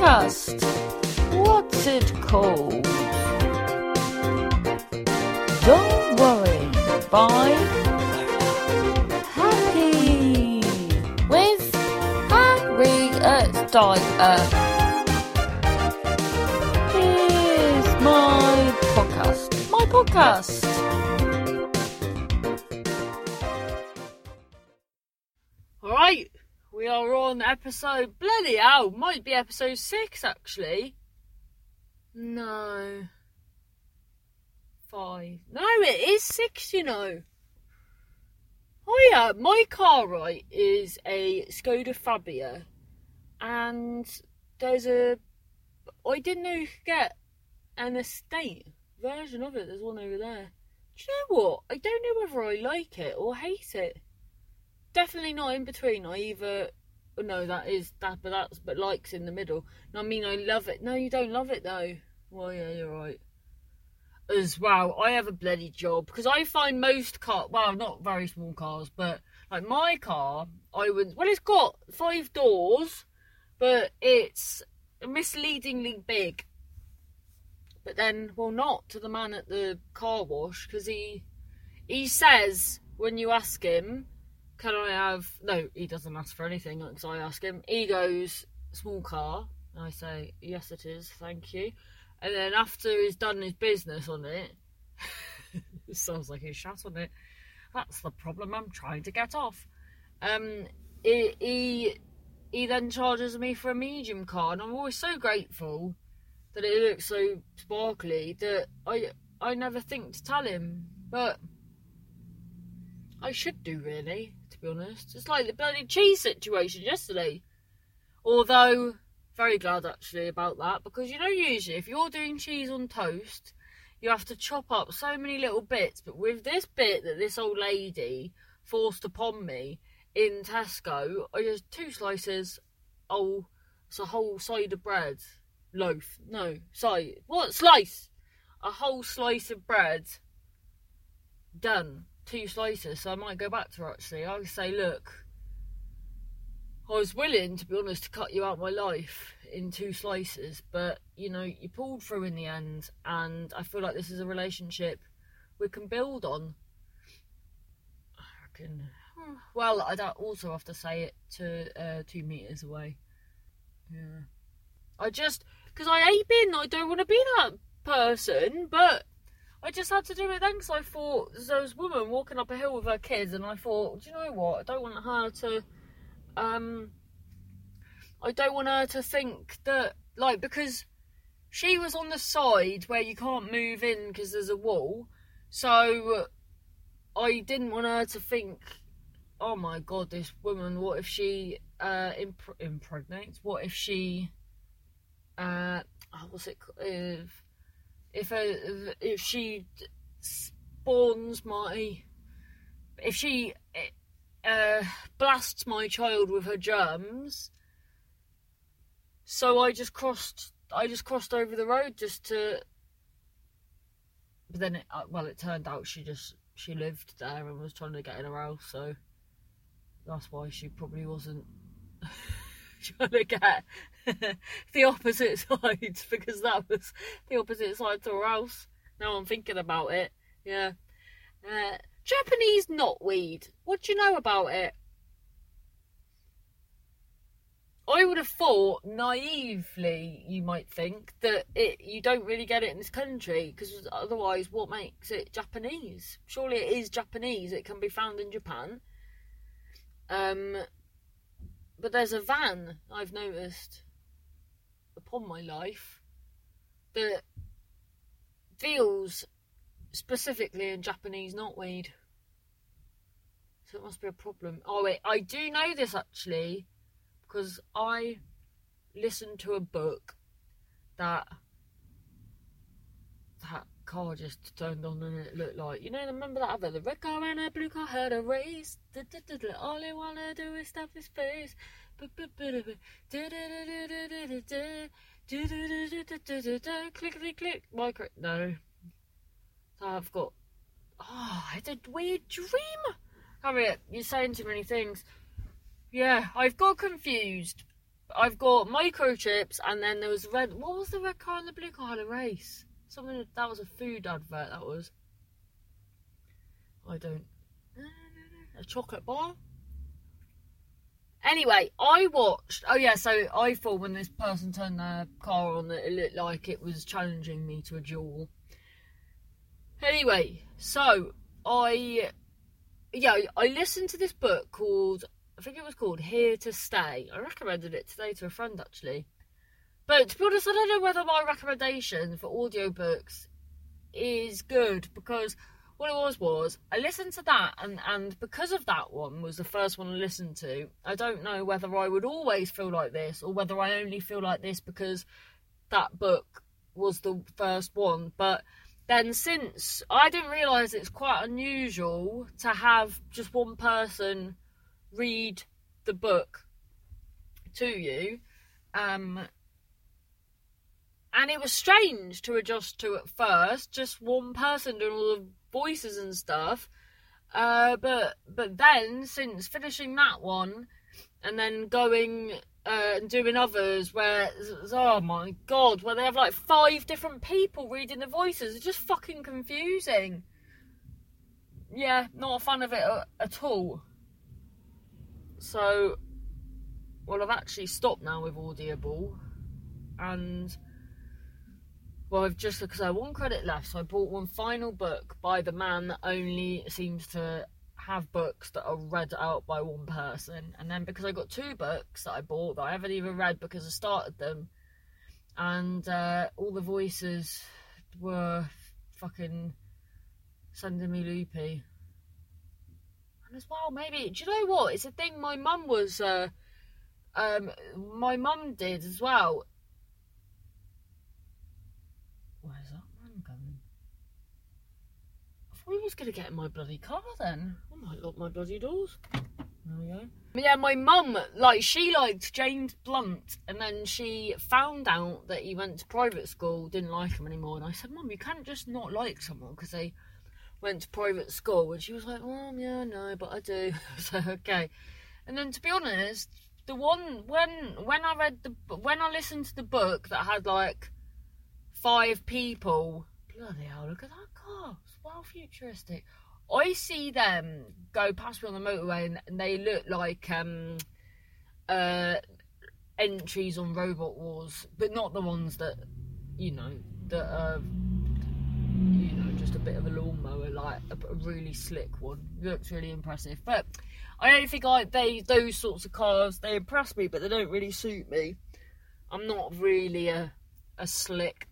podcast. What's it called? Don't worry. By Happy with Harriet uh, Dyer. Uh, Here's my podcast. My podcast. Episode bloody hell, might be episode six actually. No. Five. No, it is six, you know. Oh yeah, my car right is a Skoda Fabia and there's a I didn't know you could get an estate version of it. There's one over there. Do you know what? I don't know whether I like it or hate it definitely not in between. I either no, that is that, but that's but likes in the middle. And I mean, I love it. No, you don't love it though. Well, yeah, you're right. As well, I have a bloody job because I find most car, well, not very small cars, but like my car, I would. Well, it's got five doors, but it's misleadingly big. But then, well, not to the man at the car wash because he he says when you ask him can I have? No, he doesn't ask for anything because I ask him. He goes, small car. And I say, yes, it is, thank you. And then after he's done his business on it, it sounds like he's shot on it. That's the problem I'm trying to get off. Um, he, he he then charges me for a medium car, and I'm always so grateful that it looks so sparkly that I I never think to tell him, but I should do really be honest. It's like the bloody cheese situation yesterday. Although, very glad actually about that because you know, usually if you're doing cheese on toast, you have to chop up so many little bits. But with this bit that this old lady forced upon me in Tesco, I just two slices. Oh, it's a whole side of bread. Loaf. No, side. What? Slice. A whole slice of bread. Done two slices, so I might go back to her actually. I will say, look, I was willing, to be honest, to cut you out my life in two slices, but you know, you pulled through in the end, and I feel like this is a relationship we can build on. I reckon. Well, I'd also have to say it to uh, two meters away. Yeah. I just, because I hate being, I don't want to be that person, but I just had to do it then because I thought there was a woman walking up a hill with her kids, and I thought, do you know what? I don't want her to, um, I don't want her to think that, like, because she was on the side where you can't move in because there's a wall, so I didn't want her to think, oh my god, this woman, what if she uh, imp- impregnates? What if she, uh, oh, what's it? If a, if she spawns my if she uh, blasts my child with her germs so i just crossed i just crossed over the road just to but then it, uh, well it turned out she just she lived there and was trying to get in her house so that's why she probably wasn't trying to get the opposite sides because that was the opposite side to our house. Now I'm thinking about it. Yeah. Uh, Japanese knotweed. What do you know about it? I would have thought naively, you might think that it you don't really get it in this country because otherwise, what makes it Japanese? Surely it is Japanese. It can be found in Japan. Um, but there's a van I've noticed upon my life that deals specifically in Japanese knotweed. So it must be a problem. Oh wait, I do know this actually because I listened to a book that that car just turned on and it looked like you know remember that other the red car and a blue car had a race all they wanna do is stop his face click click micro no I've got oh I had a weird dream Harriet you're saying too many things yeah I've got confused I've got microchips, and then there was red. What was the red car and the blue car had a race? Something that was a food advert. That was. I don't. A chocolate bar. Anyway, I watched. Oh yeah, so I thought when this person turned their car on, that it looked like it was challenging me to a duel. Anyway, so I, yeah, I listened to this book called I think it was called Here to Stay. I recommended it today to a friend actually. But to be honest, I don't know whether my recommendation for audiobooks is good because what it was was I listened to that and and because of that one was the first one I listened to. I don't know whether I would always feel like this or whether I only feel like this because that book was the first one, but then since I didn't realize it's quite unusual to have just one person read the book to you um and it was strange to adjust to at first just one person doing all the voices and stuff. Uh, but but then since finishing that one, and then going uh, and doing others where oh my god, where they have like five different people reading the voices, it's just fucking confusing. Yeah, not a fan of it at all. So, well, I've actually stopped now with Audible, and well, I've just because I have one credit left, so I bought one final book by the man that only seems to have books that are read out by one person. And then because I got two books that I bought that I haven't even read because I started them, and uh, all the voices were fucking sending me loopy. And as well, maybe do you know what? It's a thing my mum was. Uh, um, my mum did as well Where's that man going? I was going to get in my bloody car then. I might lock my bloody doors. There we go. Yeah, my mum, like, she liked James Blunt, and then she found out that he went to private school, didn't like him anymore. And I said, Mum, you can't just not like someone because they went to private school. And she was like, Mum, yeah, no, but I do. so, okay. And then to be honest, the one, when when I read the, when I listened to the book that had, like, five people. Bloody hell, look at that well futuristic. I see them go past me on the motorway and, and they look like um, uh, entries on Robot Wars, but not the ones that, you know, that are, you know, just a bit of a lawnmower, like a, a really slick one. Looks really impressive. But I don't think I they those sorts of cars they impress me, but they don't really suit me. I'm not really a a slick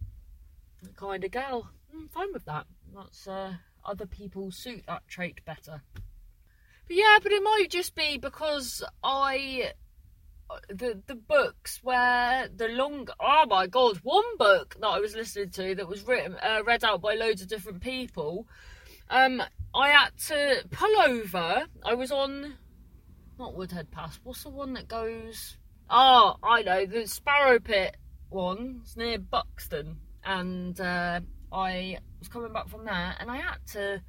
kind of gal. I'm fine with that. That's uh, other people suit that trait better. But yeah, but it might just be because I the the books where the long oh my god one book that I was listening to that was written uh, read out by loads of different people um I had to pull over I was on not Woodhead Pass what's the one that goes oh I know the Sparrow Pit one it's near Buxton and uh, I was coming back from there, and I had to,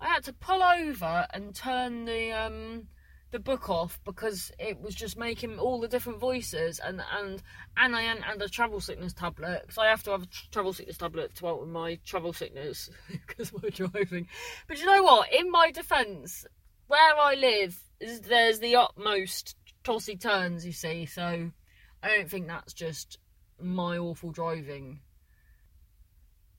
I had to pull over and turn the um, the book off because it was just making all the different voices, and and and I and a travel sickness tablet because I have to have a travel sickness tablet to help with my travel sickness because we're driving. But you know what? In my defence, where I live, is, there's the utmost tossy turns. You see, so I don't think that's just my awful driving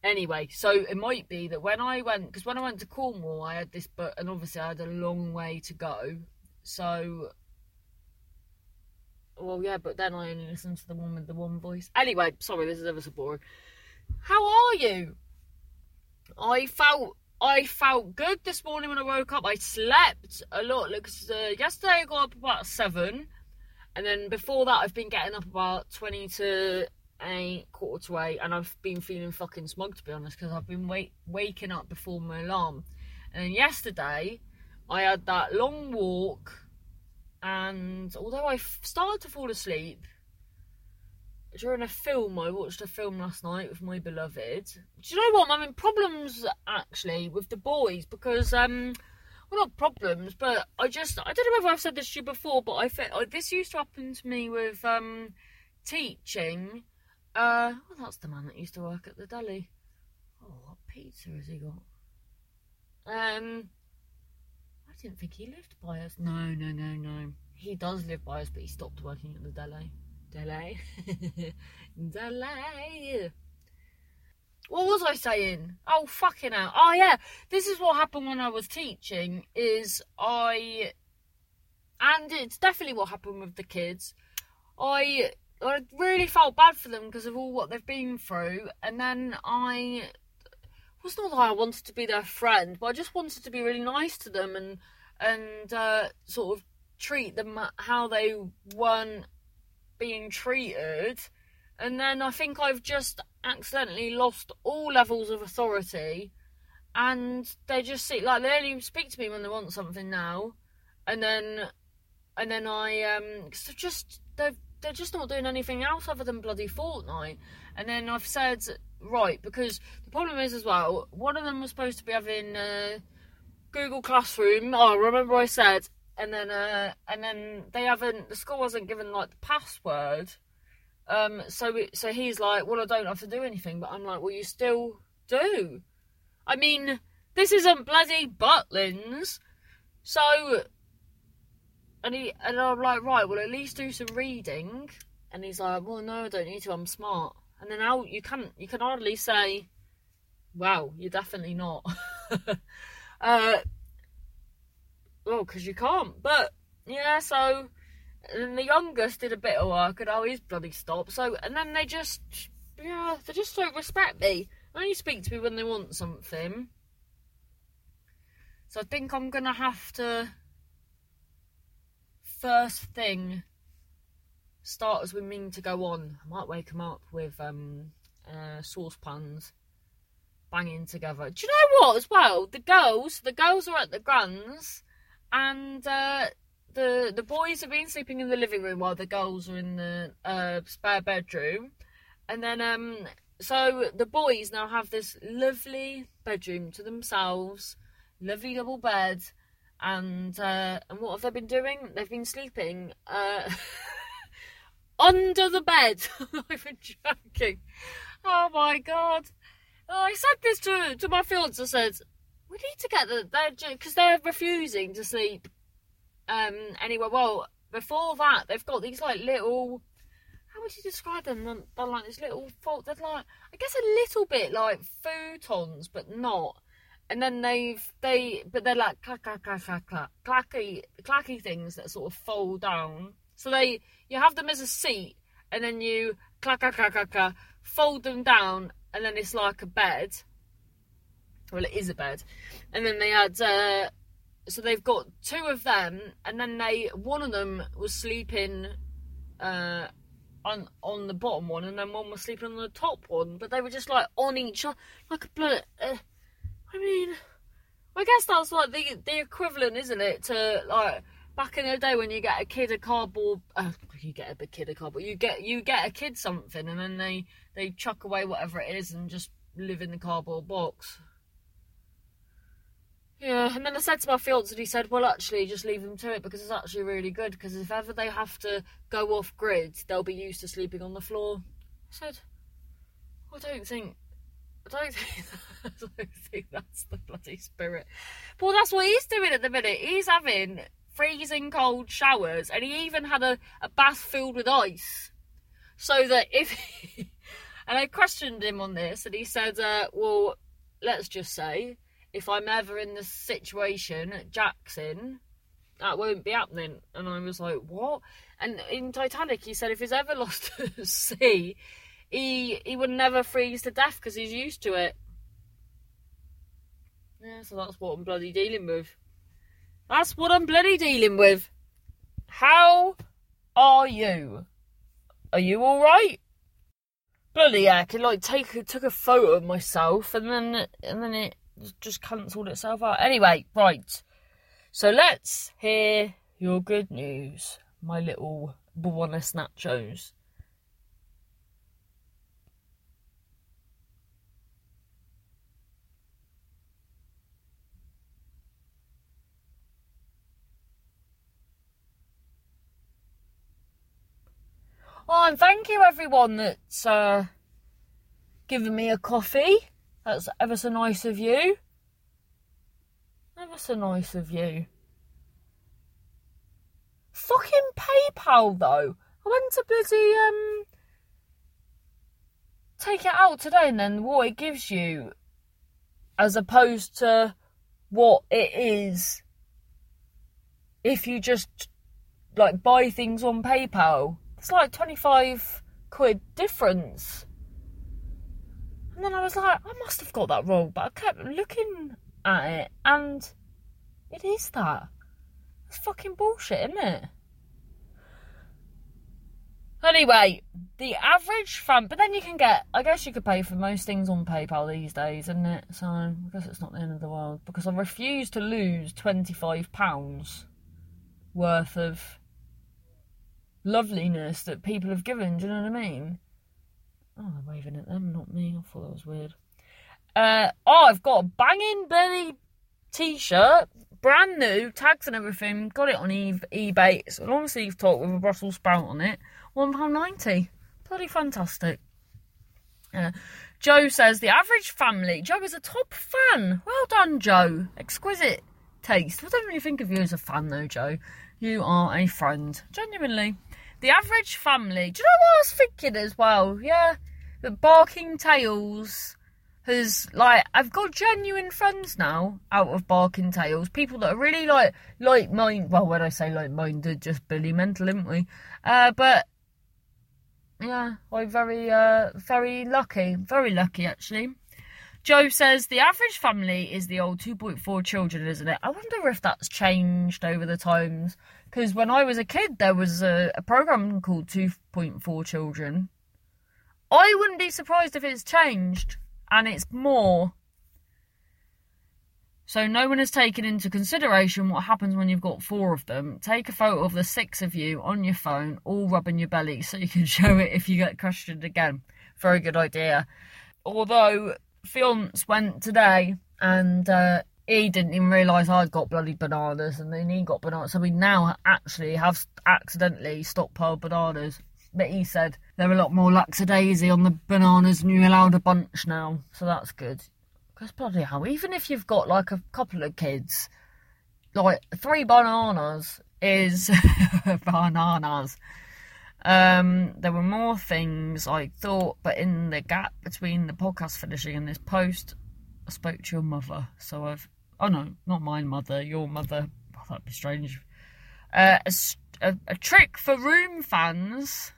anyway, so it might be that when I went, because when I went to Cornwall, I had this book, and obviously I had a long way to go. So, well, yeah, but then I only listened to the one with the one voice. Anyway, sorry, this is ever so boring. How are you? I felt I felt good this morning when I woke up. I slept a lot. Look, uh, yesterday I got up about seven, and then before that I've been getting up about twenty to a quarter to eight, and I've been feeling fucking smug to be honest because I've been wait- waking up before my alarm. And yesterday, I had that long walk, and although I started to fall asleep during a film, I watched a film last night with my beloved. Do you know what? I'm in problems actually with the boys because um, well, not problems, but I just I don't know whether I've said this to you before, but I like this used to happen to me with um teaching. Uh, well, that's the man that used to work at the deli. Oh, what pizza has he got? Um, I didn't think he lived by us. No, no, no, no. He does live by us, but he stopped working at the deli. Deli, deli. What was I saying? Oh fucking hell! Oh yeah, this is what happened when I was teaching. Is I, and it's definitely what happened with the kids. I I really felt bad for them because of all what they've been through, and then I was not that I wanted to be their friend, but I just wanted to be really nice to them and and uh, sort of treat them how they weren't being treated. And then I think I've just accidentally lost all levels of authority, and they just see like they only speak to me when they want something now, and then and then I um because they're just they're they're just not doing anything else other than bloody Fortnite. And then I've said right because the problem is as well one of them was supposed to be having uh, Google Classroom. Oh, remember I said, and then uh, and then they haven't the school wasn't given like the password um, so so he's like, well, I don't have to do anything, but I'm like, well, you still do. I mean, this isn't bloody Butlins, so. And he and I'm like, right, well, at least do some reading. And he's like, well, no, I don't need to. I'm smart. And then now you can you can hardly say, wow, you're definitely not. uh, well, because you can't. But yeah, so and the youngest did a bit of work, and oh, he's bloody stopped. So, and then they just, yeah, they just don't respect me. They only speak to me when they want something. So I think I'm gonna have to first thing start as we mean to go on. I might wake them up with um, uh, saucepans banging together. Do you know what? As well, the girls, the girls are at the guns, and uh, the the boys have been sleeping in the living room while the girls are in the uh, spare bedroom, and then um, so the boys now have this lovely bedroom to themselves, lovely double bed, and uh, and what have they been doing? They've been sleeping uh, under the bed. I'm even joking. Oh my god! Oh, I said this to to my fiance. I said we need to get the they're, because they're refusing to sleep um, anyway, well, before that, they've got these like little. How would you describe them? They're like this little fault. They're like, I guess, a little bit like futons, but not. And then they've they, but they're like clack clack clack clack clack clacky clacky things that sort of fold down. So they you have them as a seat, and then you clack clack clack clack, clack fold them down, and then it's like a bed. Well, it is a bed, and then they had uh, so they've got two of them, and then they one of them was sleeping uh, on on the bottom one, and then one was sleeping on the top one. But they were just like on each other, like a blood. Uh, I mean, I guess that's like the the equivalent, isn't it, to like back in the day when you get a kid a cardboard. Uh, you get a big kid a cardboard. You get you get a kid something, and then they they chuck away whatever it is and just live in the cardboard box. Yeah, and then I said to my fiance, and he said, "Well, actually, just leave them to it because it's actually really good. Because if ever they have to go off grid, they'll be used to sleeping on the floor." I said, "I don't think, I don't think that's the bloody spirit." Well, that's what he's doing at the minute. He's having freezing cold showers, and he even had a, a bath filled with ice, so that if. And I questioned him on this, and he said, uh, "Well, let's just say." if I'm ever in this situation at Jackson, that won't be happening. And I was like, what? And in Titanic, he said if he's ever lost at sea, he he would never freeze to death because he's used to it. Yeah, so that's what I'm bloody dealing with. That's what I'm bloody dealing with. How are you? Are you all right? Bloody heck! I like take took a photo of myself and then and then it just cancelled itself out. Anyway, right. So let's hear your good news, my little bonus nachos. And thank you everyone that's uh, given me a coffee. That's ever so nice of you. Ever so nice of you. Fucking PayPal though. I went to bloody um take it out today and then what it gives you as opposed to what it is if you just like buy things on PayPal. It's like 25 quid difference. And then I was like, I must have got that wrong, but I kept looking at it and it is that. It's fucking bullshit, isn't it? Anyway, the average fan, but then you can get, I guess you could pay for most things on PayPal these days, isn't it? So I guess it's not the end of the world because I refuse to lose £25 worth of loveliness that people have given. Do you know what I mean? Oh, they're waving at them, not me. I thought that was weird. Uh, oh, I've got a banging belly t-shirt, brand new, tags and everything. Got it on eBay. It's a long sleeve top with a Brussels sprout on it. One pound ninety. Bloody fantastic. Uh, Joe says the average family. Joe is a top fan. Well done, Joe. Exquisite taste. I don't really think of you as a fan though, Joe. You are a friend. Genuinely. The average family. Do you know what I was thinking as well? Yeah. the Barking Tales has like I've got genuine friends now out of Barking Tales. People that are really like like mind well when I say like minded, just Billy mental, isn't we? Uh, but yeah, I'm very uh very lucky. Very lucky actually. Joe says the average family is the old 2.4 children, isn't it? I wonder if that's changed over the times. Because when I was a kid, there was a, a program called 2.4 Children. I wouldn't be surprised if it's changed and it's more. So no one has taken into consideration what happens when you've got four of them. Take a photo of the six of you on your phone, all rubbing your belly, so you can show it if you get questioned again. Very good idea. Although fiance went today and uh, he didn't even realise I'd got bloody bananas and then he got bananas. So we now actually have accidentally stockpiled bananas. But he said they're a lot more lackadaisy on the bananas and you're allowed a bunch now. So that's good. Because bloody hell, even if you've got like a couple of kids, like three bananas is bananas. Um, there were more things I thought, but in the gap between the podcast finishing and this post, I spoke to your mother. So I've, oh no, not my mother, your mother. Oh, that'd be strange. Uh, a, a, a trick for room fans.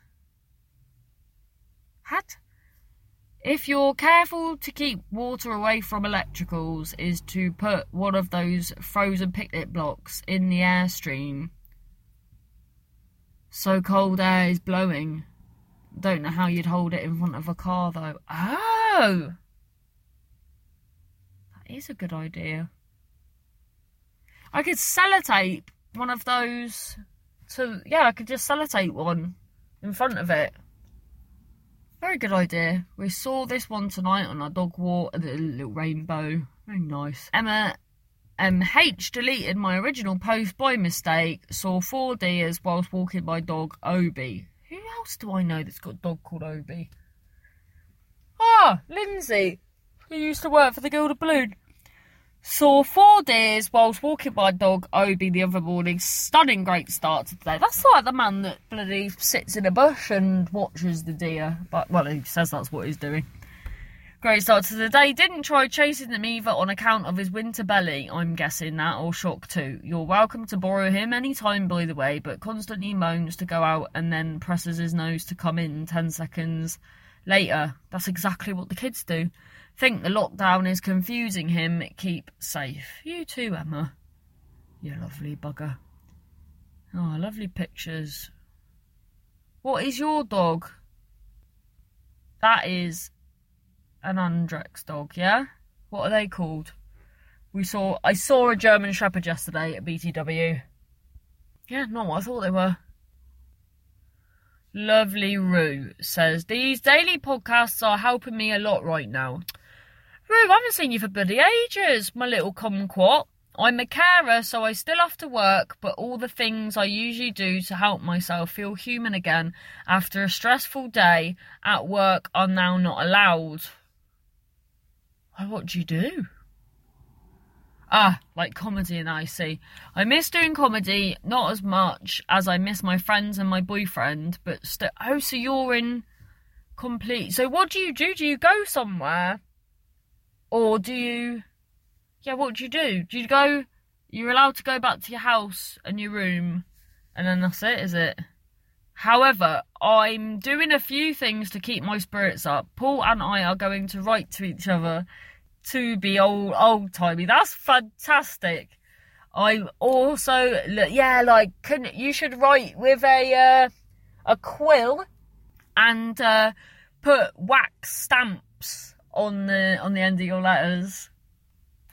Hat. If you're careful to keep water away from electricals, is to put one of those frozen picnic blocks in the airstream so cold air is blowing. Don't know how you'd hold it in front of a car though. Oh! That is a good idea. I could sellotape one of those to. Yeah, I could just sellotape one in front of it. Very good idea. We saw this one tonight on our dog walk, a little rainbow. Very nice. Emma um, H deleted my original post by mistake. Saw four deers whilst walking my dog Obi. Who else do I know that's got a dog called Obi? Ah, Lindsay, who used to work for the Gilded Balloon. Saw four deers whilst walking my dog Obi the other morning. Stunning great start to the day. That's like the man that bloody sits in a bush and watches the deer. But well, he says that's what he's doing. Great start to the day. Didn't try chasing them either on account of his winter belly, I'm guessing that, or shock too. You're welcome to borrow him any time, by the way, but constantly moans to go out and then presses his nose to come in 10 seconds later. That's exactly what the kids do. Think the lockdown is confusing him. Keep safe. You too, Emma. You lovely bugger. Oh, lovely pictures. What is your dog? That is an Andrex dog, yeah? What are they called? We saw I saw a German Shepherd yesterday at BTW. Yeah, not what I thought they were. Lovely Rue says these daily podcasts are helping me a lot right now. Rue, I haven't seen you for bloody ages, my little kumquat. I'm a carer, so I still have to work, but all the things I usually do to help myself feel human again after a stressful day at work are now not allowed. What do you do? Ah, like comedy and I see. I miss doing comedy, not as much as I miss my friends and my boyfriend, but still. Oh, so you're in complete. So what do you do? Do you go somewhere? Or do you. Yeah, what do you do? Do you go. You're allowed to go back to your house and your room, and then that's it, is it? However, I'm doing a few things to keep my spirits up. Paul and I are going to write to each other to be old old timey. That's fantastic. I also yeah, like can you should write with a uh, a quill and uh, put wax stamps on the on the end of your letters.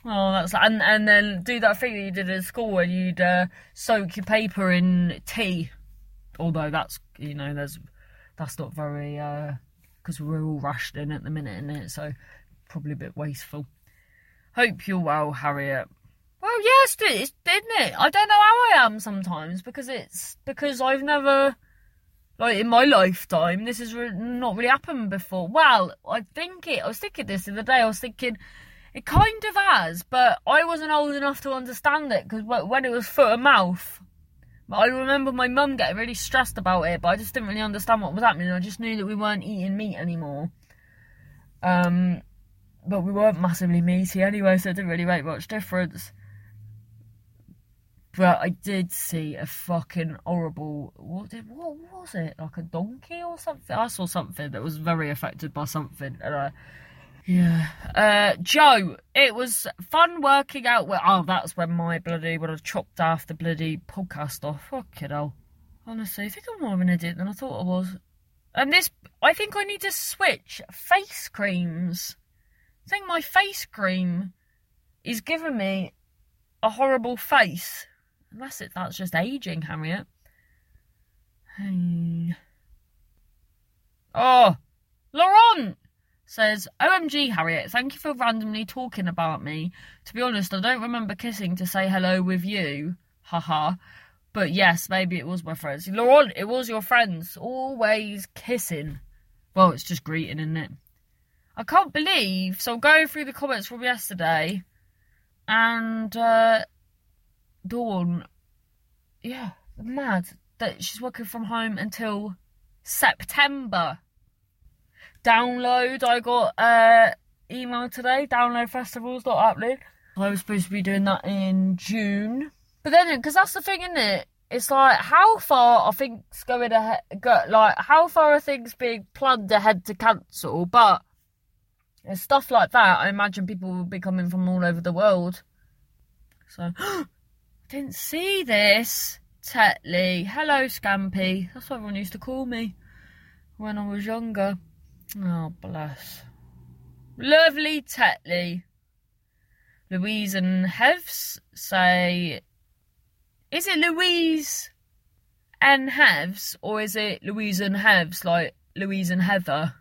Oh, that's and and then do that thing that you did at school where you'd uh, soak your paper in tea. Although that's you know there's that's not very because uh, we're all rushed in at the minute in it, so probably a bit wasteful. Hope you're well, Harriet. Well, yes, it's didn't it? I don't know how I am sometimes because it's because I've never, like in my lifetime, this has re- not really happened before. Well, I think it. I was thinking this the other day. I was thinking it kind of has, but I wasn't old enough to understand it because when it was foot and mouth. I remember my mum getting really stressed about it, but I just didn't really understand what was happening. I just knew that we weren't eating meat anymore. Um, but we weren't massively meaty anyway, so it didn't really make much difference. But I did see a fucking horrible. What did? What was it? Like a donkey or something? I saw something that was very affected by something, and I. Yeah. Uh, Joe, it was fun working out. With, oh, that's when my bloody would have chopped off the bloody podcast off. Fuck it all. Honestly, I think I'm more of an idiot than I thought I was. And this, I think I need to switch face creams. I think my face cream is giving me a horrible face. Unless it, that's just aging, Harriet. Hey. Oh, Laurent says, OMG, Harriet, thank you for randomly talking about me. To be honest, I don't remember kissing to say hello with you. Haha. But yes, maybe it was my friends. Laurent, it was your friends. Always kissing. Well, it's just greeting, isn't it? I can't believe. So I'm going through the comments from yesterday, and uh, Dawn, yeah, mad that she's working from home until September. Download, I got uh, email today. Download festivals not happening. I was supposed to be doing that in June, but then because that's the thing, isn't it? It's like how far are things going ahead? Go, like how far are things being planned ahead to cancel? But stuff like that, I imagine people will be coming from all over the world. So, I didn't see this. Tetley. Hello, Scampy. That's what everyone used to call me when I was younger. Oh, bless. Lovely Tetley. Louise and Hevs say, is it Louise and Hevs or is it Louise and Hevs like Louise and Heather?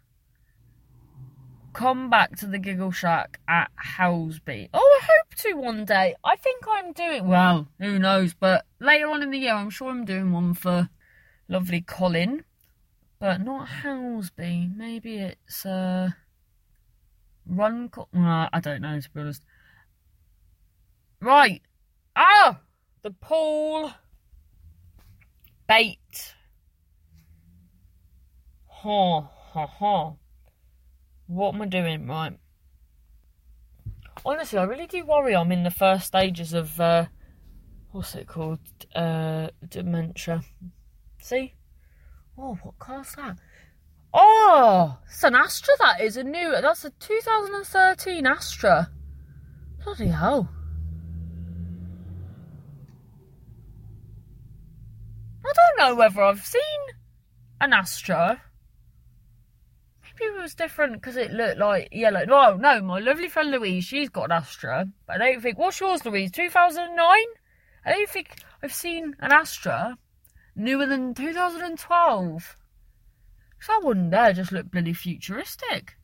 Come back to the Giggle Shack at Helsby. Oh, I hope to one day. I think I'm doing well. Who knows? But later on in the year, I'm sure I'm doing one for lovely Colin, but not Helsby. Maybe it's uh, Run. Uh, I don't know to be honest. Right. Ah, the pool bait. Ha ha ha. What am I doing? Right. Honestly, I really do worry I'm in the first stages of, uh, what's it called? Uh, dementia. See? Oh, what car's that? Oh, it's an Astra that is. A new, that's a 2013 Astra. Bloody hell. I don't know whether I've seen an Astra it was different because it looked like yellow. No, no, my lovely friend Louise, she's got an Astra. But I don't think. What's yours, Louise? 2009? I don't think I've seen an Astra newer than 2012. So I wouldn't dare just look bloody futuristic.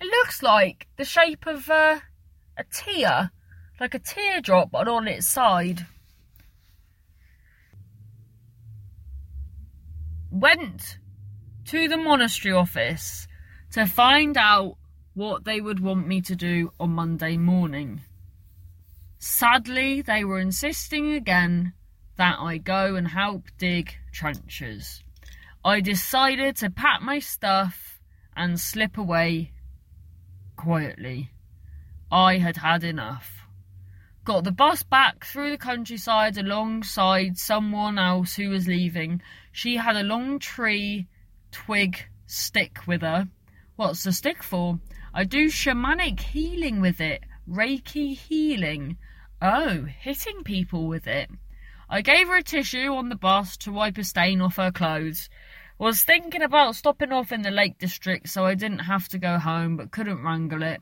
It looks like the shape of uh, a tear like a teardrop, but on its side. Went to the monastery office to find out what they would want me to do on Monday morning. Sadly, they were insisting again that I go and help dig trenches. I decided to pack my stuff and slip away quietly. I had had enough. Got the bus back through the countryside alongside someone else who was leaving. She had a long tree twig stick with her. What's the stick for? I do shamanic healing with it. Reiki healing. Oh, hitting people with it. I gave her a tissue on the bus to wipe a stain off her clothes. Was thinking about stopping off in the Lake District so I didn't have to go home, but couldn't wrangle it.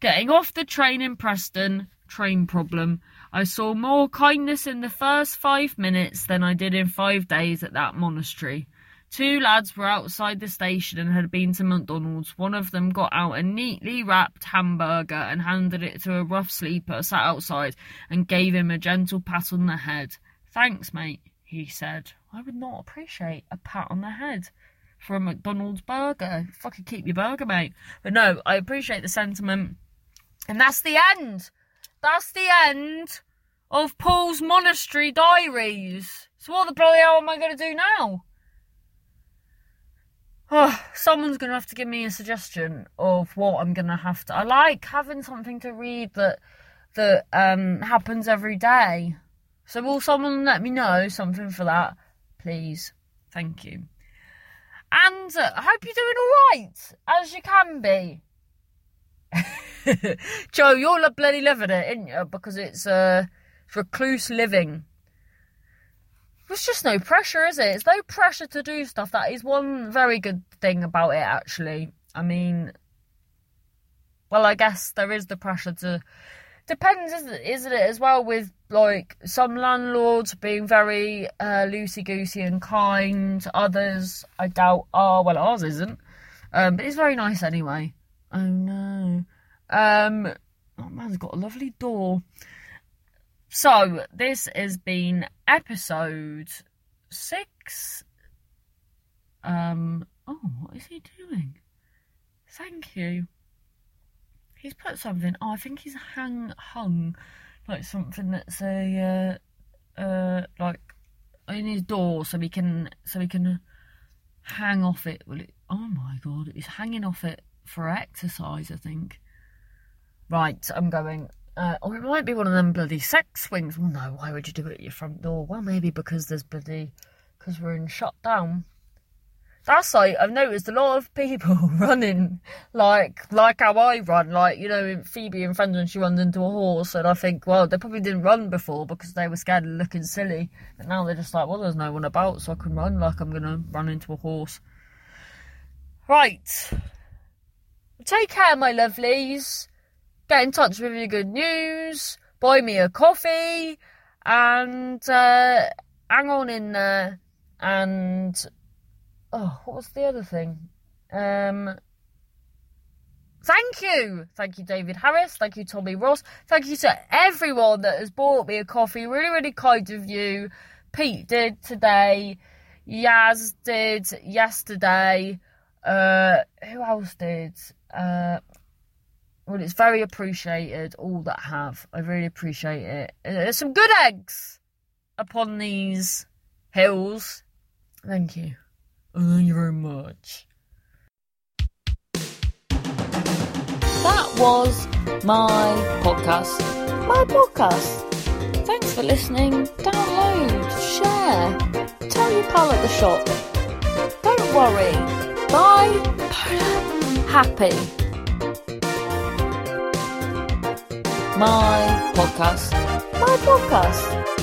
Getting off the train in Preston, train problem, I saw more kindness in the first five minutes than I did in five days at that monastery. Two lads were outside the station and had been to McDonald's. One of them got out a neatly wrapped hamburger and handed it to a rough sleeper sat outside and gave him a gentle pat on the head. Thanks, mate, he said. I would not appreciate a pat on the head for a McDonald's burger. Fucking keep your burger, mate. But no, I appreciate the sentiment. And that's the end. That's the end of Paul's Monastery Diaries. So what the bloody hell am I going to do now? Oh, someone's going to have to give me a suggestion of what I'm going to have to. I like having something to read that that um, happens every day. So will someone let me know something for that, please? Thank you. And uh, I hope you're doing all right, as you can be. Joe, you're bloody living it, ain't you? Because it's uh, recluse living. There's just no pressure, is it? It's no pressure to do stuff. That is one very good thing about it, actually. I mean, well, I guess there is the pressure to. Depends, isn't it, as well, with like some landlords being very uh, loosey goosey and kind. Others, I doubt, are. Well, ours isn't. Um, but it's very nice anyway. Oh no. Um, oh man's got a lovely door. So, this has been episode six. Um, oh, what is he doing? Thank you. He's put something. Oh, I think he's hang hung like something that's a uh, uh like in his door, so he can so he can hang off it. Will it? Oh my god, he's hanging off it for exercise. I think. Right, I'm going. Uh, or it might be one of them bloody sex swings. Well, no, why would you do it at your front door? Well, maybe because there's bloody. because we're in shutdown. That's like, I've noticed a lot of people running like like how I run. Like, you know, Phoebe and Friends when she runs into a horse. And I think, well, they probably didn't run before because they were scared of looking silly. But now they're just like, well, there's no one about, so I can run like I'm going to run into a horse. Right. Take care, my lovelies get in touch with your good news, buy me a coffee, and uh, hang on in there. And oh, what was the other thing? Um, thank you, thank you, David Harris. Thank you, Tommy Ross. Thank you to everyone that has bought me a coffee. Really, really kind of you. Pete did today. Yaz did yesterday. Uh, who else did? Uh, well, it's very appreciated, all that have. I really appreciate it. Uh, there's some good eggs upon these hills. Thank you. Thank you very much. That was my podcast. My podcast. Thanks for listening. Download, share, tell your pal at the shop. Don't worry. Bye. Happy. My podcast. My podcast.